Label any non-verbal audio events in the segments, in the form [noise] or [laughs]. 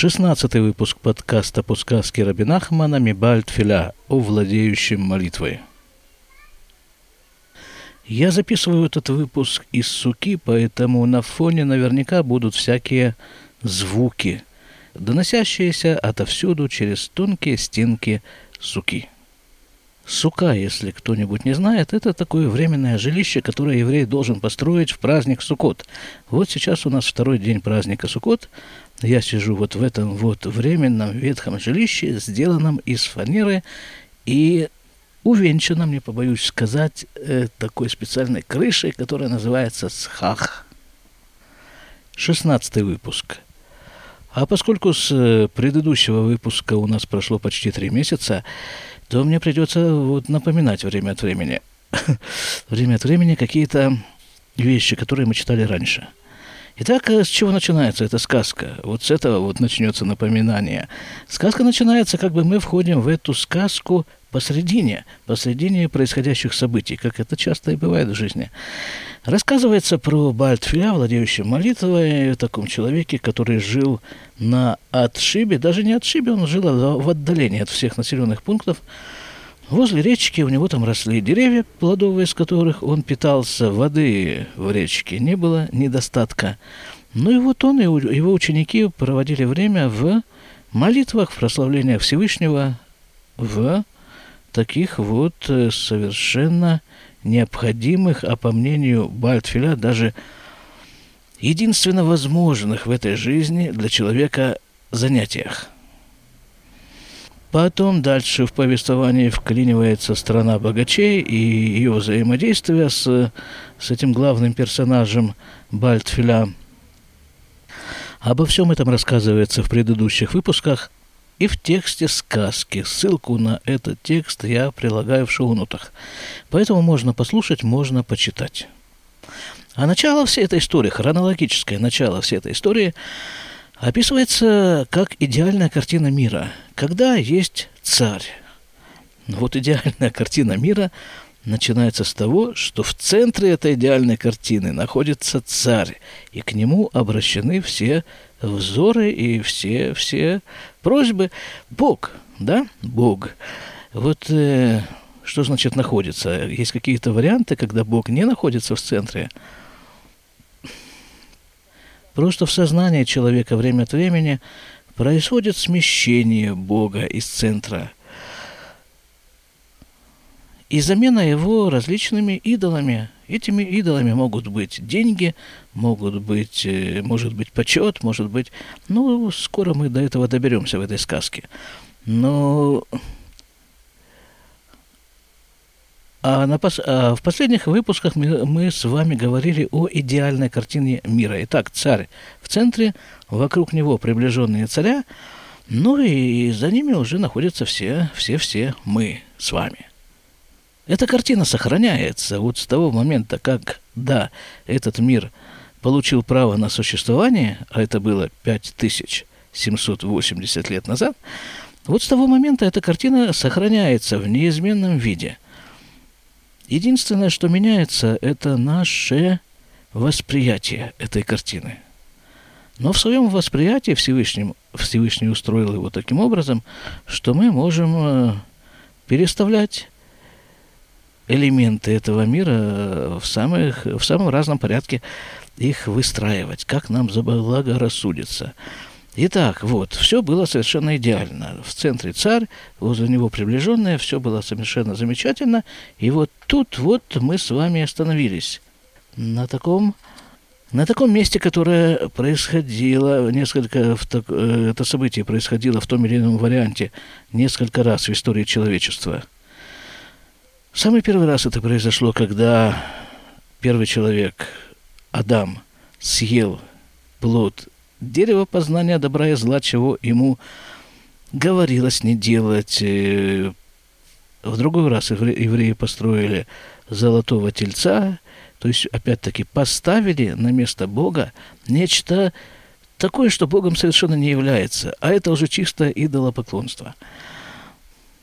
Шестнадцатый выпуск подкаста по сказке Рабинахмана Мибальт Филя о владеющем молитвой. Я записываю этот выпуск из суки, поэтому на фоне наверняка будут всякие звуки, доносящиеся отовсюду через тонкие стенки суки. Сука, если кто-нибудь не знает, это такое временное жилище, которое еврей должен построить в праздник Суккот. Вот сейчас у нас второй день праздника Суккот. Я сижу вот в этом вот временном ветхом жилище, сделанном из фанеры и увенчанном, не побоюсь сказать, э, такой специальной крышей, которая называется схах. Шестнадцатый выпуск. А поскольку с э, предыдущего выпуска у нас прошло почти три месяца, то мне придется вот напоминать время от времени. [laughs] время от времени какие-то вещи, которые мы читали раньше. Итак, э, с чего начинается эта сказка? Вот с этого вот начнется напоминание. Сказка начинается, как бы мы входим в эту сказку посредине, посредине происходящих событий, как это часто и бывает в жизни. Рассказывается про Бальтфиля, владеющего молитвой, таком человеке, который жил на отшибе, даже не отшибе, он жил в отдалении от всех населенных пунктов. Возле речки у него там росли деревья, плодовые из которых он питался, воды в речке не было недостатка. Ну и вот он и его ученики проводили время в молитвах, в прославлениях Всевышнего, в таких вот э, совершенно необходимых, а по мнению Бальтфиля, даже единственно возможных в этой жизни для человека занятиях. Потом дальше в повествовании вклинивается страна богачей и ее взаимодействие с, с этим главным персонажем Бальтфиля. Обо всем этом рассказывается в предыдущих выпусках – и в тексте сказки. Ссылку на этот текст я прилагаю в шоу-нотах. Поэтому можно послушать, можно почитать. А начало всей этой истории, хронологическое начало всей этой истории, описывается как идеальная картина мира, когда есть царь. Вот идеальная картина мира начинается с того, что в центре этой идеальной картины находится царь, и к нему обращены все взоры и все, все просьбы. Бог, да, Бог. Вот э, что значит находится? Есть какие-то варианты, когда Бог не находится в центре. Просто в сознании человека время от времени происходит смещение Бога из центра – и замена его различными идолами. Этими идолами могут быть деньги, могут быть, э, может быть почет, может быть... Ну, скоро мы до этого доберемся в этой сказке. Но а, на пос... а в последних выпусках мы, мы с вами говорили о идеальной картине мира. Итак, царь в центре, вокруг него приближенные царя, ну и за ними уже находятся все, все-все мы с вами. Эта картина сохраняется вот с того момента, как, да, этот мир получил право на существование, а это было 5780 лет назад, вот с того момента эта картина сохраняется в неизменном виде. Единственное, что меняется, это наше восприятие этой картины. Но в своем восприятии Всевышний, Всевышний устроил его таким образом, что мы можем э, переставлять элементы этого мира в, самых, в самом разном порядке их выстраивать, как нам заблагорассудится. Итак, вот, все было совершенно идеально. В центре царь, возле него приближенные, все было совершенно замечательно. И вот тут вот мы с вами остановились. На таком, на таком месте, которое происходило несколько, э, это событие происходило в том или ином варианте несколько раз в истории человечества – Самый первый раз это произошло, когда первый человек, Адам, съел плод дерева познания добра и зла, чего ему говорилось не делать. Э, в другой раз евреи построили золотого тельца, то есть, опять-таки, поставили на место Бога нечто такое, что Богом совершенно не является, а это уже чисто идолопоклонство.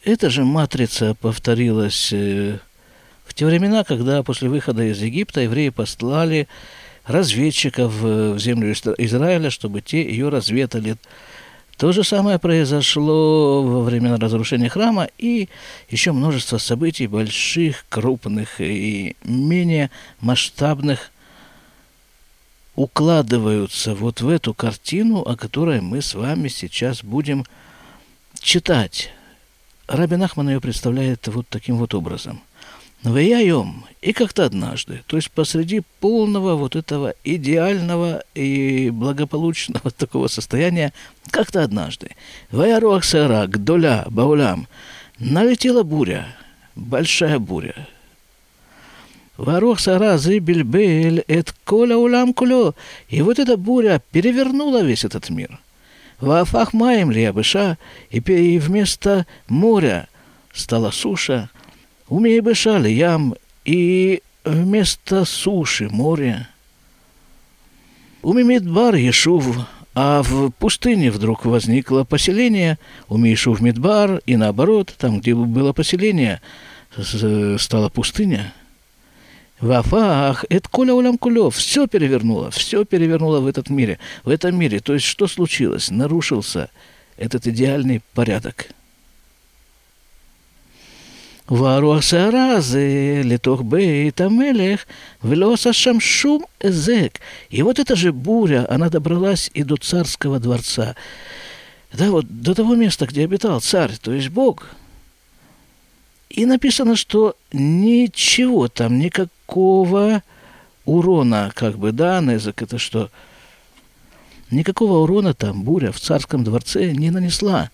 Эта же матрица повторилась э, в те времена, когда после выхода из Египта евреи послали разведчиков э, в землю Израиля, чтобы те ее разведали То же самое произошло во времена разрушения храма и еще множество событий больших, крупных и менее масштабных укладываются вот в эту картину, о которой мы с вами сейчас будем читать. Рабин Ахман ее представляет вот таким вот образом. Ваяем, и как-то однажды, то есть посреди полного вот этого идеального и благополучного [laughs] такого состояния, как-то однажды, Ваяруах Сара, Гдоля, Баулям, налетела буря, большая буря. Варух Сара Зибельбель, эт коля улам кулё. И вот эта буря перевернула весь этот мир. Вафах маем ли ябыша, и вместо моря стала суша, Умей бешали ям, и вместо суши море. Умимидбар Ешув, а в пустыне вдруг возникло поселение, Умишув Мидбар, и наоборот, там, где было поселение, стала пустыня. Вафах, это Коля Улям Кулев, все перевернуло, все перевернуло в этот мире, в этом мире. То есть что случилось? Нарушился этот идеальный порядок. והרוח סערה זה לתוך בית המלך, ולא עשה שם шум эзек. И вот эта же буря, она добралась и до царского дворца. Да, вот до того места, где обитал царь, то есть Бог. И написано, что ничего там, никакого урона, как бы, да, Незек, это что? Никакого урона там буря в царском дворце не нанесла.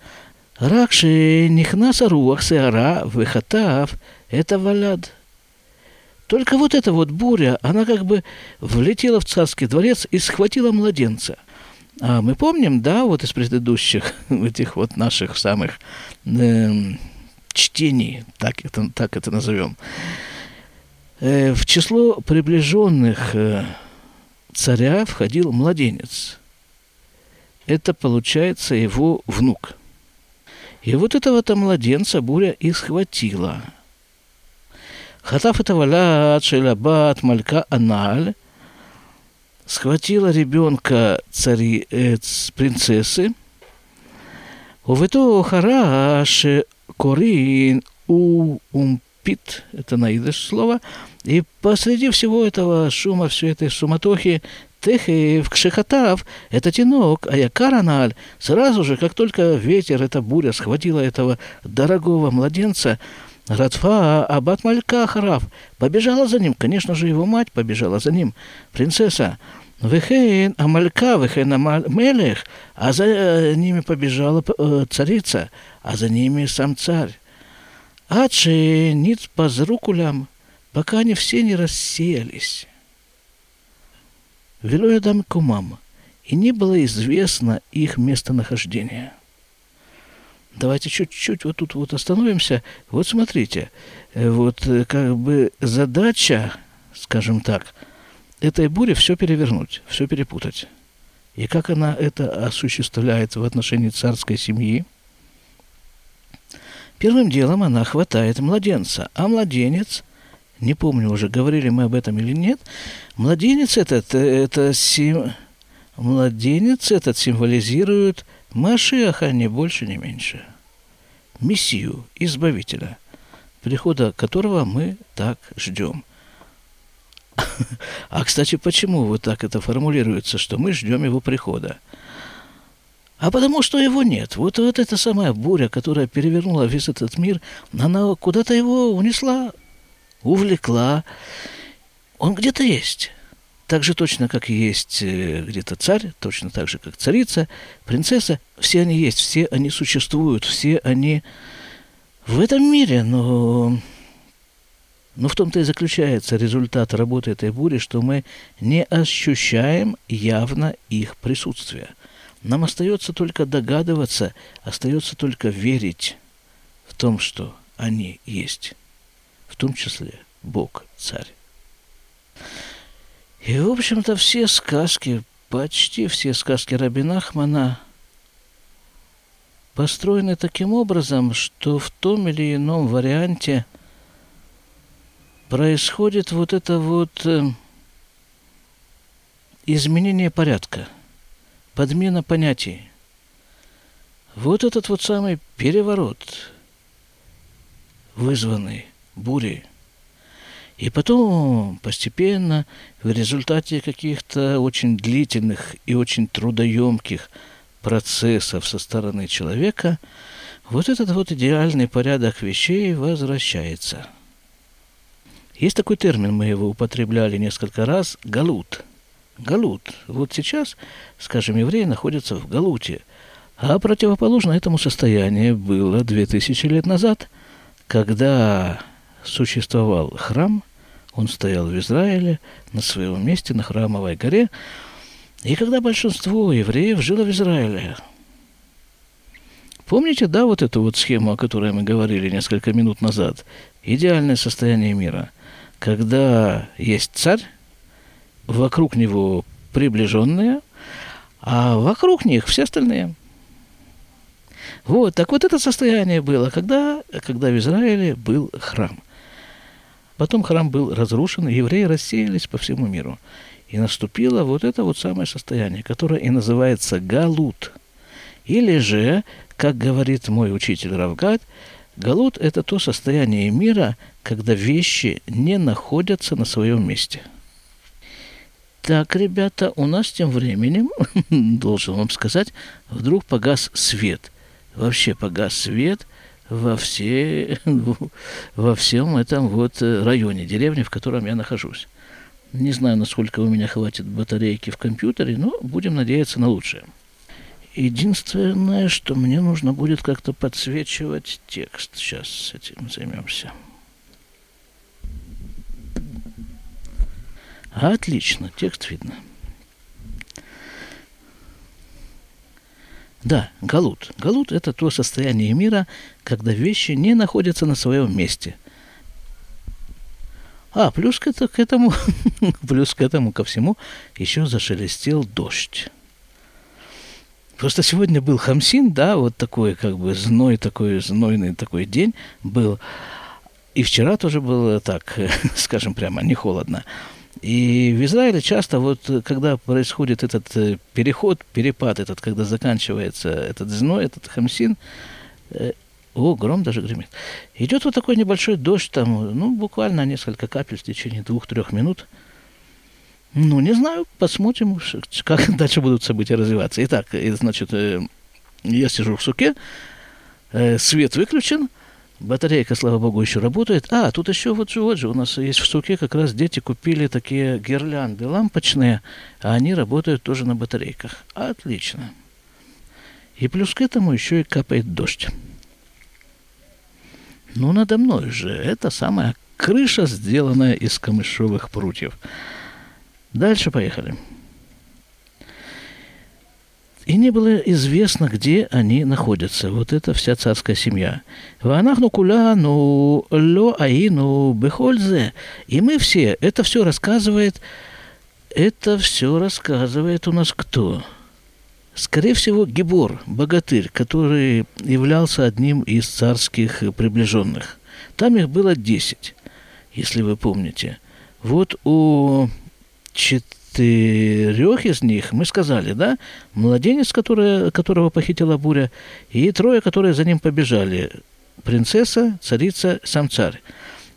רק שנכנס הרוח, סערה, וחטף это валяд. Только вот эта вот буря, она как бы влетела в царский дворец и схватила младенца. А мы помним, да, вот из предыдущих [laughs] этих вот наших самых э, чтений, так это, так это назовем, э, в число приближенных э, царя входил младенец. Это получается его внук – и вот этого-то младенца буря и схватила. Хатаф это валят шелабат малька аналь, схватила ребенка цари, э, принцессы, Увето хараш корин у умпит, это наидыш слово, и посреди всего этого шума, всей этой суматохи, Техев, Кшехатав, это тенок, а я Караналь. Сразу же, как только ветер, эта буря схватила этого дорогого младенца, Радфа Абат Малька Харав побежала за ним. Конечно же, его мать побежала за ним. Принцесса. Вехейн Амалька, Вехейн Мелех, а за э, ними побежала э, царица, а за ними сам царь. Адши ниц позрукулям, пока они все не рассеялись. Велоядам Кумам, и не было известно их местонахождение. Давайте чуть-чуть вот тут вот остановимся. Вот смотрите, э, вот э, как бы задача, скажем так, этой бури все перевернуть, все перепутать. И как она это осуществляет в отношении царской семьи? Первым делом она хватает младенца, а младенец – не помню уже, говорили мы об этом или нет, младенец этот, это сим... младенец этот символизирует Машиаха, не больше, не меньше. Мессию, Избавителя, прихода которого мы так ждем. [laughs] А, кстати, почему вот так это формулируется, что мы ждем его прихода? А потому что его нет. Вот, вот эта самая буря, которая перевернула весь этот мир, она куда-то его унесла увлекла. Он где-то есть. Так же точно, как есть э, где-то царь, точно так же, как царица, принцесса. Все они есть, все они существуют, все они в этом мире, но но в том-то и заключается результат работы этой бури, что мы не ощущаем явно их присутствие. Нам остается только догадываться, остается только верить в том, что они есть в том числе Бог, царь. И, в общем-то, все сказки, почти все сказки Рабина Ахмана построены таким образом, что в том или ином варианте происходит вот это вот э, изменение порядка, подмена понятий. вот этот вот самый переворот, вызванный бурей, и потом постепенно в результате каких-то очень длительных и очень трудоемких процессов со стороны человека, вот этот вот идеальный порядок вещей возвращается. Есть такой термин, мы его употребляли несколько раз, галут. Галут. Вот сейчас, скажем, евреи находятся в галуте, а противоположно этому состоянию было 2000 лет назад, когда существовал храм, он стоял в Израиле на своем месте, на храмовой горе, и когда большинство евреев жило в Израиле. Помните, да, вот эту вот схему, о которой мы говорили несколько минут назад? Идеальное состояние мира. Когда есть царь, вокруг него приближенные, а вокруг них все остальные. Вот, так вот это состояние было, когда, когда в Израиле был храм. Потом храм был разрушен, и евреи рассеялись по всему миру. И наступило вот это вот самое состояние, которое и называется галут. Или же, как говорит мой учитель Равгад, галут – это то состояние мира, когда вещи не находятся на своем месте. Так, ребята, у нас тем временем, [laughs] должен вам сказать, вдруг погас свет. Вообще погас свет – во, все, [laughs] во всем этом вот э, районе, деревне, в котором я нахожусь. Не знаю, насколько у меня хватит батарейки в компьютере, но будем надеяться на лучшее. Единственное, что мне нужно будет как-то подсвечивать текст. Сейчас с этим займемся. Отлично, текст видно. Да, галут. Галут – это то состояние мира, когда вещи не находятся на своем месте. А, плюс к, это, к этому, [laughs] плюс к этому ко всему еще зашелестел дождь. Просто сегодня был Хамсин, да, вот такой как бы зной, такой знойный такой день был. И вчера тоже было так, [laughs] скажем прямо, не холодно. И в Израиле часто вот, когда происходит этот э, переход, перепад этот, когда заканчивается этот зной, этот хамсин, э, о, гром даже гремит. Идет вот такой небольшой дождь, там, ну, буквально несколько капель в течение двух-трех минут. Ну, не знаю, посмотрим, [laughs] как дальше будут события развиваться. Итак, значит, э, я сижу в суке, свет выключен – Батарейка, слава богу, еще работает. А, тут еще вот же, вот же, у нас есть в суке как раз дети купили такие гирлянды лампочные, а они работают тоже на батарейках. Отлично. И плюс к этому еще и капает дождь. Ну, надо мной же. Это самая крыша, сделанная из камышовых прутьев. Дальше поехали и не было известно, где они находятся. Вот это вся царская семья. Ванахну куляну ло аину бехользе. И мы все, это все рассказывает, это все рассказывает у нас кто? Скорее всего, Гебор, богатырь, который являлся одним из царских приближенных. Там их было десять, если вы помните. Вот у четырех из них мы сказали, да, младенец, который, которого похитила буря, и трое, которые за ним побежали. Принцесса, царица, сам царь.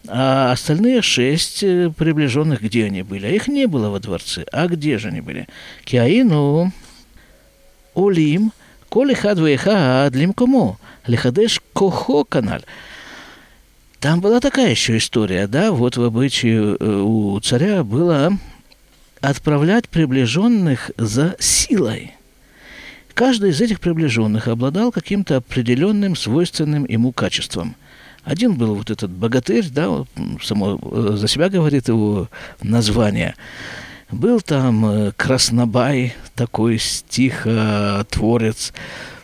А остальные шесть э, приближенных, где они были? А их не было во дворце. А где же они были? Киаину, Олим, Коли хадвеха адлим кому? Лихадеш кохо канал. Там была такая еще история, да, вот в обычае э, у царя было отправлять приближенных за силой. Каждый из этих приближенных обладал каким-то определенным свойственным ему качеством. Один был вот этот богатырь, да, само э, за себя говорит его название. Был там э, Краснобай, такой стихотворец,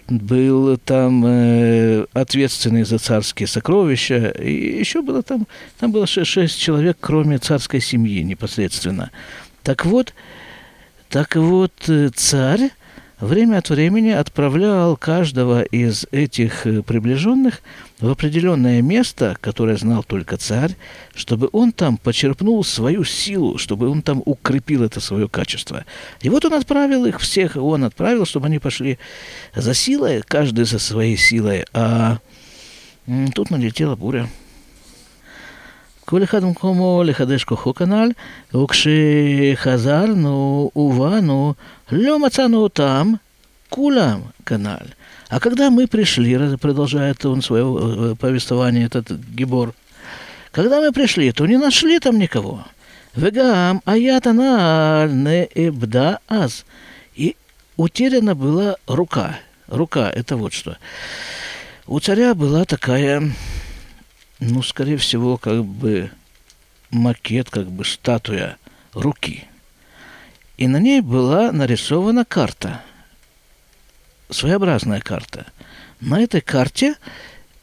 был там э, ответственный за царские сокровища, и еще было там, там было шесть, человек, кроме царской семьи непосредственно. Так вот, так вот, э, царь время от времени отправлял каждого из этих э, приближенных в определенное место, которое знал только царь, чтобы он там почерпнул свою силу, чтобы он там укрепил это свое качество. И вот он отправил их всех, он отправил, чтобы они пошли за силой, каждый за своей силой, а тут налетела буря. כל אחד במקומו לחדש כוחו כנ"ל, וכשחזרנו ובאנו, לא מצאנו אותם, כולם כנ"ל. А когда мы пришли, продолжает он свое э, повествование, этот Гибор, когда мы пришли, то не нашли там никого. Вегам аятана не эбда аз. И утеряна была рука. Рука – это вот что. У царя была такая ну, скорее всего, как бы макет, как бы статуя руки. И на ней была нарисована карта, своеобразная карта. На этой карте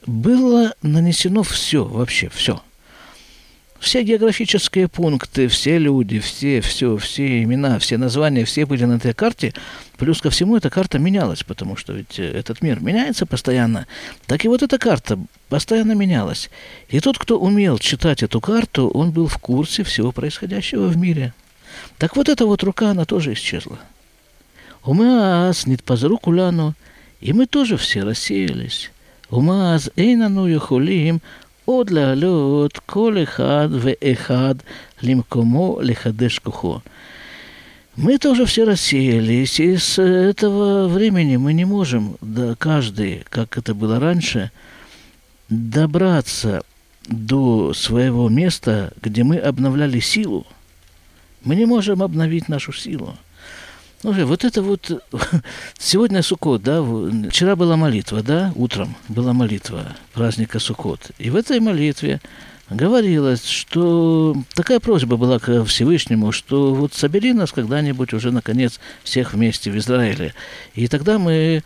было нанесено все, вообще все – все географические пункты, все люди, все, все, все имена, все названия, все были на этой карте. Плюс ко всему эта карта менялась, потому что ведь э, этот мир меняется постоянно. Так и вот эта карта постоянно менялась. И тот, кто умел читать эту карту, он был в курсе всего происходящего в мире. Так вот эта вот рука, она тоже исчезла. Умаас нитпазру куляну, и мы тоже все рассеялись. Умаз эйнану яхулим עוד להעלות כל אחד ואחד למקומו לחדש כוחו. Мы тоже все рассеялись, и с этого времени мы не можем, да, каждый, как это было раньше, добраться до своего места, где мы обновляли силу. Мы не можем обновить нашу силу. ну, вот это вот... [laughs] Сегодня Суккот, да, вчера была молитва, да, утром была молитва праздника Суккот. И в этой молитве говорилось, что такая просьба была к Всевышнему, что вот собери нас когда-нибудь уже, наконец, всех вместе в Израиле. И тогда мы,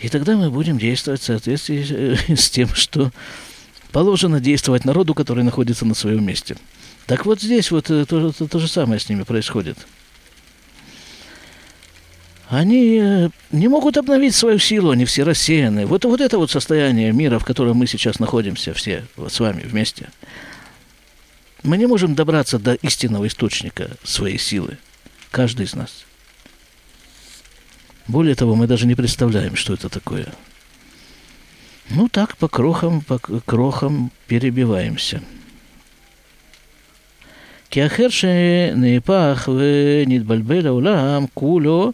и тогда мы будем действовать в соответствии с [laughs] тем, что положено действовать народу, который находится на своем месте. Так вот здесь вот э, то, то, то же самое с ними происходит они э, не могут обновить свою силу, они все рассеяны. Вот, вот это вот состояние мира, в котором мы сейчас находимся все вот с вами вместе. Мы не можем добраться до истинного источника своей силы, каждый из нас. Более того, мы даже не представляем, что это такое. Ну так, по крохам, по крохам перебиваемся. כי אחר שנהפך ונתבלבל העולם כולו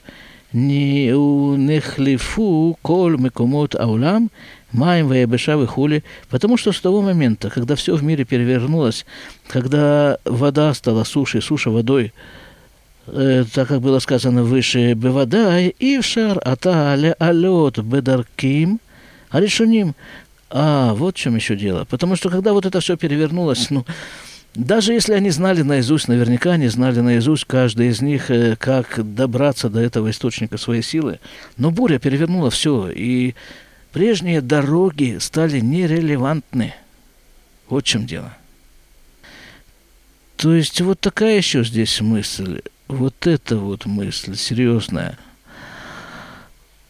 נחלפו כל מקומות העולם, מים ויבשה וכולי, потому что с того момента, когда все в мире перевернулось, когда вода стала сушей, суша водой, э, так как было сказано выше, бевадай, и в шар ата алет бедарким, а решуним. А, вот в чем еще дело. Потому что когда вот это все перевернулось, ну, даже если они знали наизусть, наверняка они знали наизусть, каждый из них, э, как добраться до этого источника своей силы. Но буря перевернула все, и прежние дороги стали нерелевантны. Вот в чем дело. То есть вот такая еще здесь мысль, вот эта вот мысль серьезная –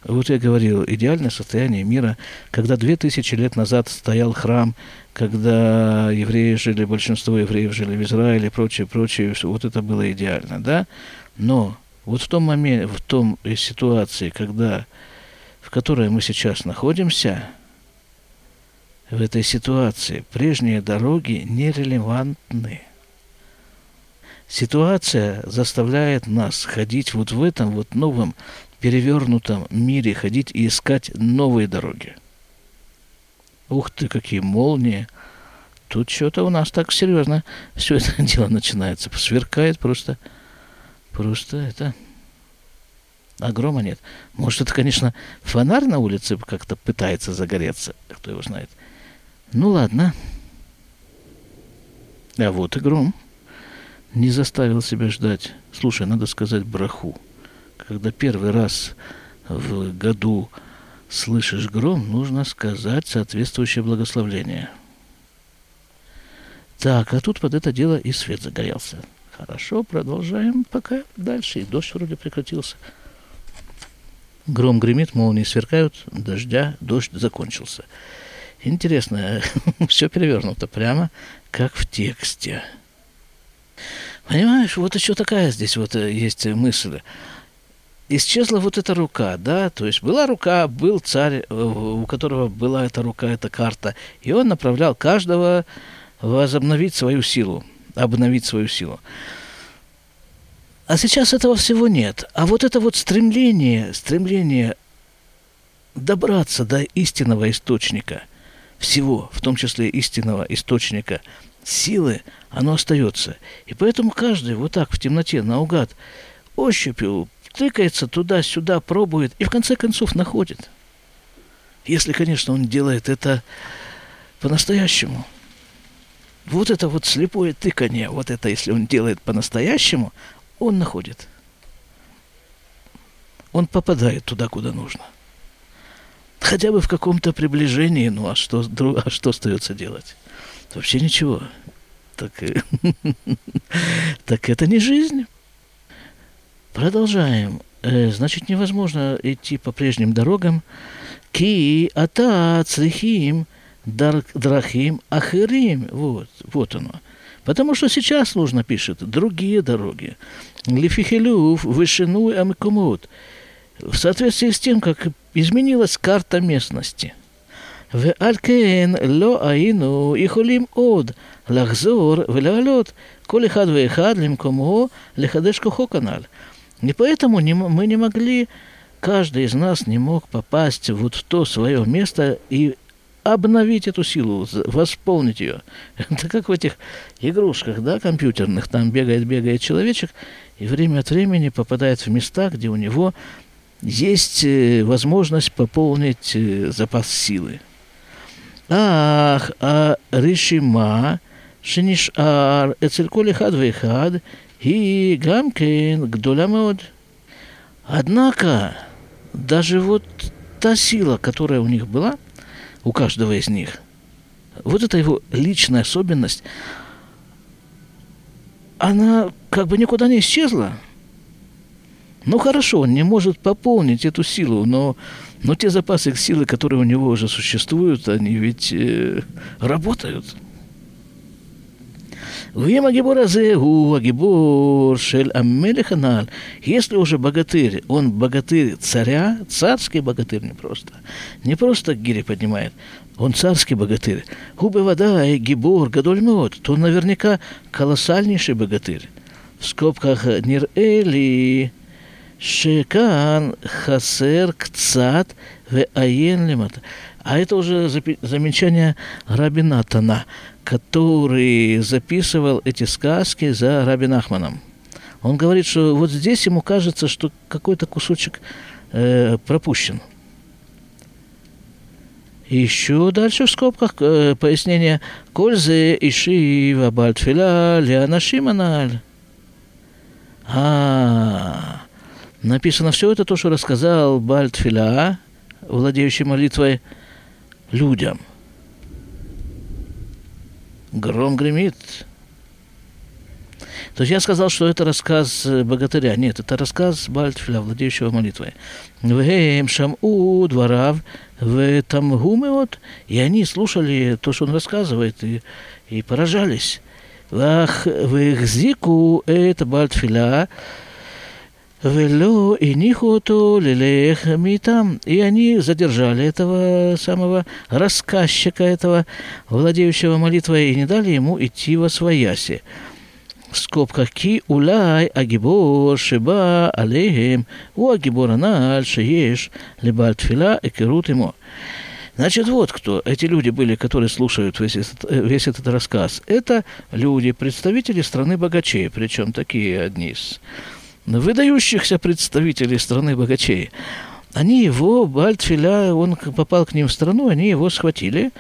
вот я говорил, идеальное состояние мира, когда две тысячи лет назад стоял храм, когда евреи жили, большинство евреев жили в Израиле прочее, прочее, вот это было идеально, да? Но вот в том моменте, в том ситуации, когда, в которой мы сейчас находимся, в этой ситуации прежние дороги нерелевантны. Ситуация заставляет нас ходить вот в этом вот новом перевернутом мире ходить и искать новые дороги. Ух ты, какие молнии! Тут что-то у нас так серьезно все это [laughs] дело начинается. Сверкает просто, просто это... А грома нет. Может, это, конечно, фонарь на улице как-то пытается загореться. Кто его знает. Ну, ладно. А вот и гром. Не заставил себя ждать. Слушай, надо сказать браху когда первый раз в году слышишь гром, нужно сказать соответствующее благословление. Так, а тут под это дело и свет загорелся. Хорошо, продолжаем пока дальше. И дождь вроде прекратился. Гром гремит, молнии сверкают, дождя, дождь закончился. Интересно, [laughs] все перевернуто прямо, как в тексте. Понимаешь, вот еще такая здесь вот э, есть мысль. Исчезла вот эта рука, да, то есть была рука, был царь, э, у которого была эта рука, эта карта, и он направлял каждого возобновить свою силу, обновить свою силу. А сейчас этого всего нет. А вот это вот стремление, стремление добраться до истинного источника всего, в том числе истинного источника силы, оно остается. И поэтому каждый вот так в темноте, наугад, ощупью тыкается туда-сюда, пробует и в конце концов находит. Если, конечно, он делает это по-настоящему. Вот это вот слепое тыкание, вот это, если он делает по-настоящему, он находит. Он попадает туда, куда нужно. Хотя бы в каком-то приближении, ну а что, а что остается делать? Вообще ничего. Так, [laughs] так это не жизнь. Продолжаем. Э, значит, невозможно идти по прежним дорогам. Ки ата црихим драхим ахирим. Вот, вот оно. Потому что сейчас нужно, пишет, другие дороги. Лифихилюв, вышину и амкумут. В соответствии с тем, как изменилась карта местности. В алькен ло аину и хулим од, лахзор, велалет, коли хад хадлим лимкумо, лихадешку хоканаль. И поэтому не, мы не могли, каждый из нас не мог попасть вот в то свое место и обновить эту силу, восполнить ее. Это [laughs] как в этих игрушках, да, компьютерных, там бегает, бегает человечек, и время от времени попадает в места, где у него есть э, возможность пополнить э, запас силы. Ах, а решима, шинишар, эцельколи хад вейхад – и Гамкен Гдулямод. Однако даже вот та сила, которая у них была, у каждого из них, вот эта его личная особенность, она как бы никуда не исчезла. Ну хорошо, он не может пополнить эту силу, но, но те запасы силы, которые у него уже существуют, они ведь э, работают. Вим Агибор Азегу, Агибор Шель Амелиханал. Если уже богатырь, он богатырь царя, царский богатырь не просто. Не просто гири поднимает, он царский богатырь. Губы вода, Гибор, Гадольмот, то он наверняка колоссальнейший богатырь. В скобках Нир Эли, Шекан, Хасер, Кцат – а это уже замечание Раби Натана, который записывал эти сказки за Раби Нахманом. Он говорит, что вот здесь ему кажется, что какой-то кусочек э, пропущен. Еще дальше в скобках э, пояснение «Кользе иши вабальтфила лианашиманаль». А, написано все это то, что рассказал Бальтфиля, владеющий молитвой – людям. Гром гремит. То есть я сказал, что это рассказ богатыря. Нет, это рассказ Бальтфиля, владеющего молитвой. Вегем шаму дворав в тамгуме вот. И они слушали то, что он рассказывает, и, и поражались. Вах вехзику это Бальтфиля Вело и нихоту лилех там. И они задержали этого самого рассказчика, этого владеющего молитвой, и не дали ему идти во свояси. В скобках ки улай агибор шиба алейхем у агибора наль шееш либо тфила и керут ему. Значит, вот кто эти люди были, которые слушают весь этот, весь этот рассказ. Это люди, представители страны богачей, причем такие одни из выдающихся представителей страны богачей. Они его, Бальтфиля, он попал к ним в страну, они его схватили,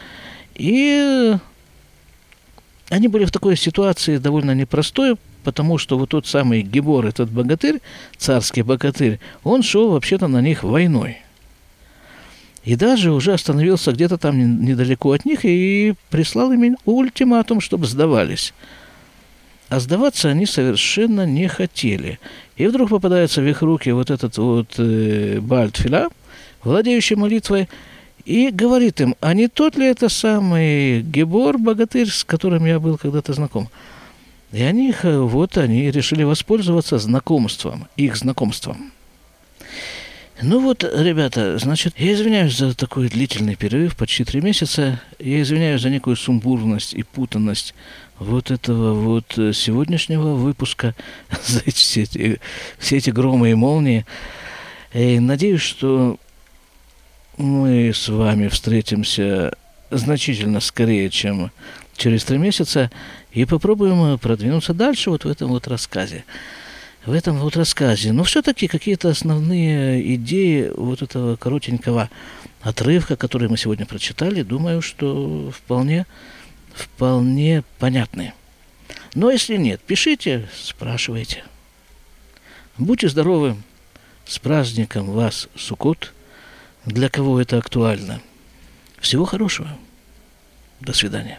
и они были в такой ситуации довольно непростой, потому что вот тот самый Гебор, этот богатырь, царский богатырь, он шел вообще-то на них войной. И даже уже остановился где-то там недалеко от них и прислал им ультиматум, чтобы сдавались. А сдаваться они совершенно не хотели. И вдруг попадается в их руки вот этот вот э, Бальтфиля, владеющий молитвой, и говорит им, а не тот ли это самый Гебор, богатырь, с которым я был когда-то знаком? И они, вот они решили воспользоваться знакомством, их знакомством. Ну вот, ребята, значит, я извиняюсь за такой длительный перерыв, почти три месяца. Я извиняюсь за некую сумбурность и путанность вот этого вот сегодняшнего выпуска, [laughs] за все эти, все эти громы и молнии. И надеюсь, что мы с вами встретимся значительно скорее, чем через три месяца, и попробуем продвинуться дальше вот в этом вот рассказе. В этом вот рассказе. Но все-таки какие-то основные идеи вот этого коротенького отрывка, который мы сегодня прочитали, думаю, что вполне, вполне понятны. Но если нет, пишите, спрашивайте. Будьте здоровы. С праздником вас, Сукот для кого это актуально. Всего хорошего. До свидания.